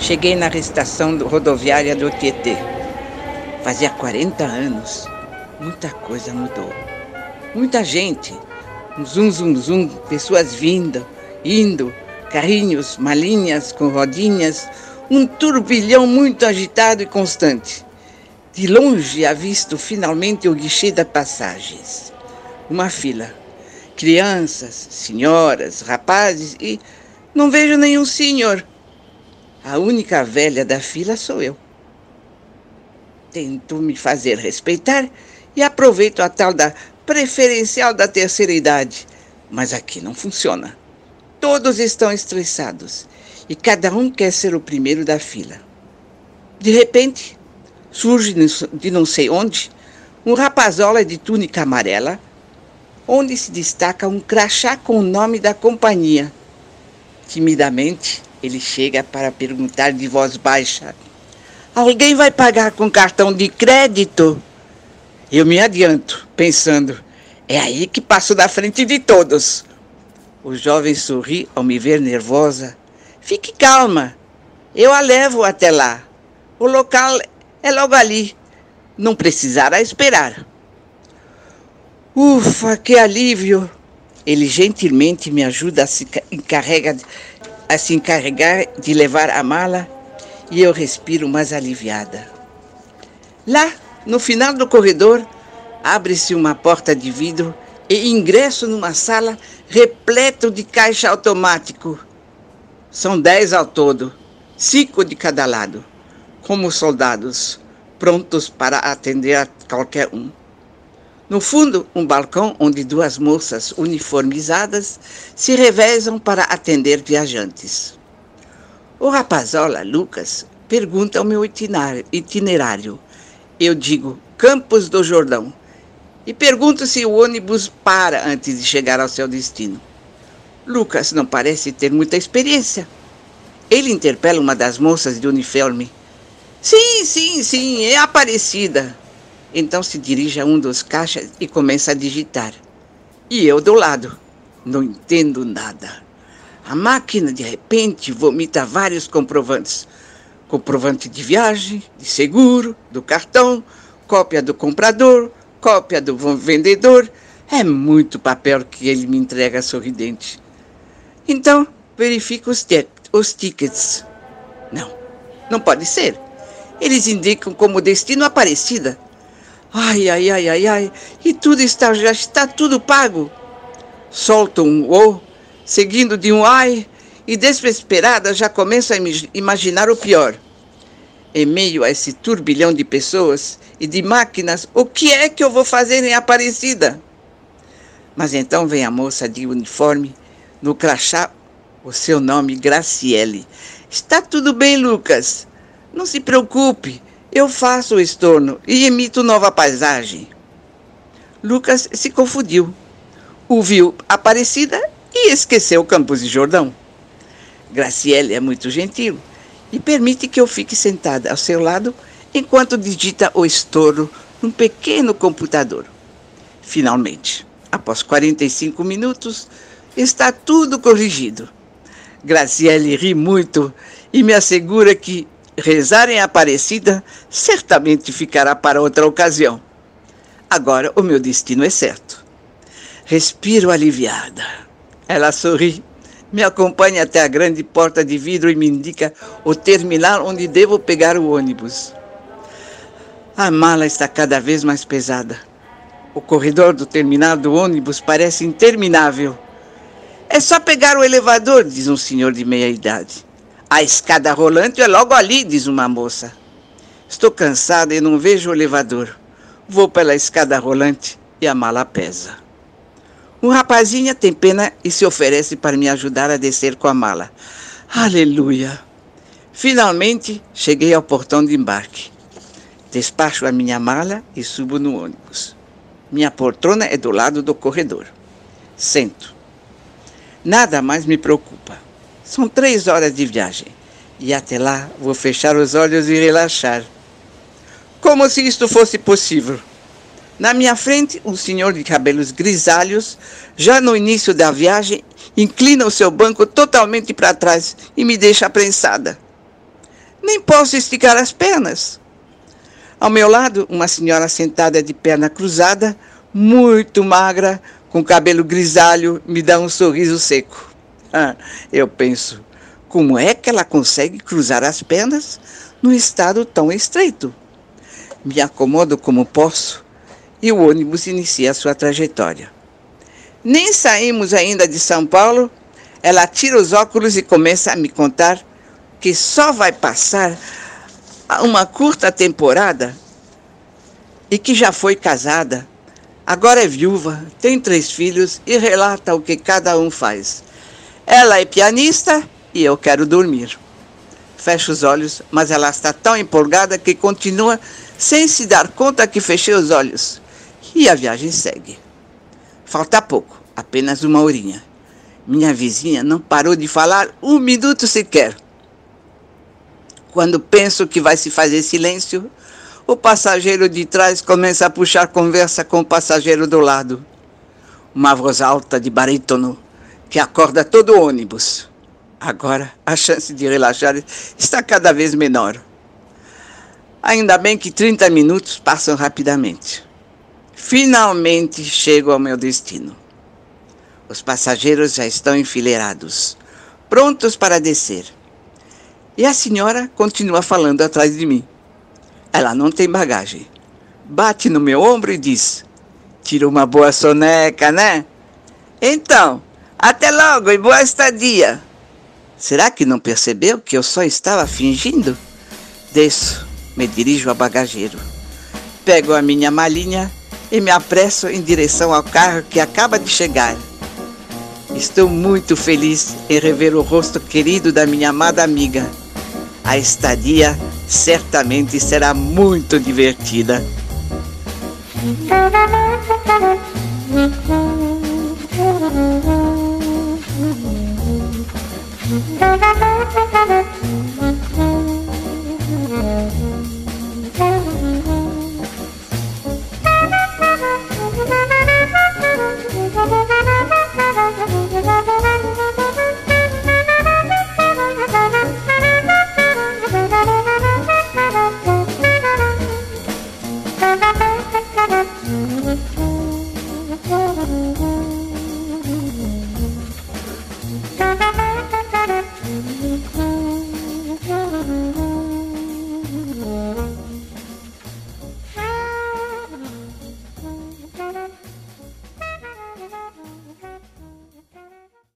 Cheguei na estação rodoviária do Tietê. Fazia 40 anos. Muita coisa mudou. Muita gente. Um zum, zum, zum, pessoas vindo, indo, carrinhos, malinhas com rodinhas, um turbilhão muito agitado e constante. De longe avisto finalmente o guichê das passagens. Uma fila. Crianças, senhoras, rapazes e não vejo nenhum senhor. A única velha da fila sou eu. Tento me fazer respeitar e aproveito a tal da preferencial da terceira idade. Mas aqui não funciona. Todos estão estressados e cada um quer ser o primeiro da fila. De repente, surge de não sei onde um rapazola de túnica amarela, onde se destaca um crachá com o nome da companhia. Timidamente, ele chega para perguntar de voz baixa: Alguém vai pagar com cartão de crédito? Eu me adianto, pensando, é aí que passo da frente de todos. O jovem sorri ao me ver nervosa. Fique calma, eu a levo até lá. O local é logo ali. Não precisará esperar. Ufa, que alívio! Ele gentilmente me ajuda a se, encarrega, a se encarregar de levar a mala e eu respiro mais aliviada. Lá, no final do corredor, abre-se uma porta de vidro e ingresso numa sala repleta de caixa automático. São dez ao todo, cinco de cada lado, como soldados, prontos para atender a qualquer um. No fundo, um balcão onde duas moças uniformizadas se revezam para atender viajantes. O rapazola, Lucas, pergunta o meu itinerário. Eu digo Campos do Jordão e pergunto se o ônibus para antes de chegar ao seu destino. Lucas não parece ter muita experiência. Ele interpela uma das moças de uniforme. Sim, sim, sim, é Aparecida. Então se dirige a um dos caixas e começa a digitar. E eu do lado. Não entendo nada. A máquina, de repente, vomita vários comprovantes: comprovante de viagem, de seguro, do cartão, cópia do comprador, cópia do vendedor. É muito papel que ele me entrega sorridente. Então, verifico os, os tickets. Não, não pode ser. Eles indicam como destino Aparecida. Ai, ai, ai, ai, ai, e tudo está, já está tudo pago. Solto um o, seguindo de um ai, e desesperada já começo a imaginar o pior. Em meio a esse turbilhão de pessoas e de máquinas, o que é que eu vou fazer em Aparecida? Mas então vem a moça de uniforme, no crachá, o seu nome Graciele. Está tudo bem, Lucas. Não se preocupe, eu faço o estorno e emito nova paisagem. Lucas se confundiu. Ouviu Aparecida e esqueceu Campos de Jordão. Graciele é muito gentil e permite que eu fique sentada ao seu lado enquanto digita o estouro num pequeno computador. Finalmente, após 45 minutos, está tudo corrigido. Graciele ri muito e me assegura que rezar em Aparecida certamente ficará para outra ocasião. Agora o meu destino é certo. Respiro aliviada. Ela sorri, me acompanha até a grande porta de vidro e me indica o terminal onde devo pegar o ônibus. A mala está cada vez mais pesada. O corredor do terminal do ônibus parece interminável. É só pegar o elevador, diz um senhor de meia idade. A escada rolante é logo ali, diz uma moça. Estou cansada e não vejo o elevador. Vou pela escada rolante e a mala pesa. Um rapazinho tem pena e se oferece para me ajudar a descer com a mala. Aleluia! Finalmente cheguei ao portão de embarque. Despacho a minha mala e subo no ônibus. Minha poltrona é do lado do corredor. Sento. Nada mais me preocupa. São três horas de viagem. E até lá vou fechar os olhos e relaxar. Como se isto fosse possível. Na minha frente, um senhor de cabelos grisalhos, já no início da viagem, inclina o seu banco totalmente para trás e me deixa aprensada. Nem posso esticar as pernas. Ao meu lado, uma senhora sentada de perna cruzada, muito magra, com cabelo grisalho, me dá um sorriso seco. Ah, eu penso, como é que ela consegue cruzar as pernas num estado tão estreito? Me acomodo como posso e o ônibus inicia sua trajetória. Nem saímos ainda de São Paulo, ela tira os óculos e começa a me contar que só vai passar uma curta temporada e que já foi casada, agora é viúva, tem três filhos e relata o que cada um faz. Ela é pianista e eu quero dormir. Fecho os olhos, mas ela está tão empolgada que continua sem se dar conta que fechei os olhos. E a viagem segue. Falta pouco, apenas uma horinha. Minha vizinha não parou de falar um minuto sequer. Quando penso que vai se fazer silêncio, o passageiro de trás começa a puxar conversa com o passageiro do lado. Uma voz alta de barítono que acorda todo o ônibus. Agora a chance de relaxar está cada vez menor. Ainda bem que 30 minutos passam rapidamente. Finalmente chego ao meu destino. Os passageiros já estão enfileirados, prontos para descer. E a senhora continua falando atrás de mim. Ela não tem bagagem. Bate no meu ombro e diz: Tira uma boa soneca, né? Então, até logo e boa estadia. Será que não percebeu que eu só estava fingindo? Desço, me dirijo ao bagageiro. Pego a minha malinha e me apresso em direção ao carro que acaba de chegar. Estou muito feliz em rever o rosto querido da minha amada amiga a estadia certamente será muito divertida. Música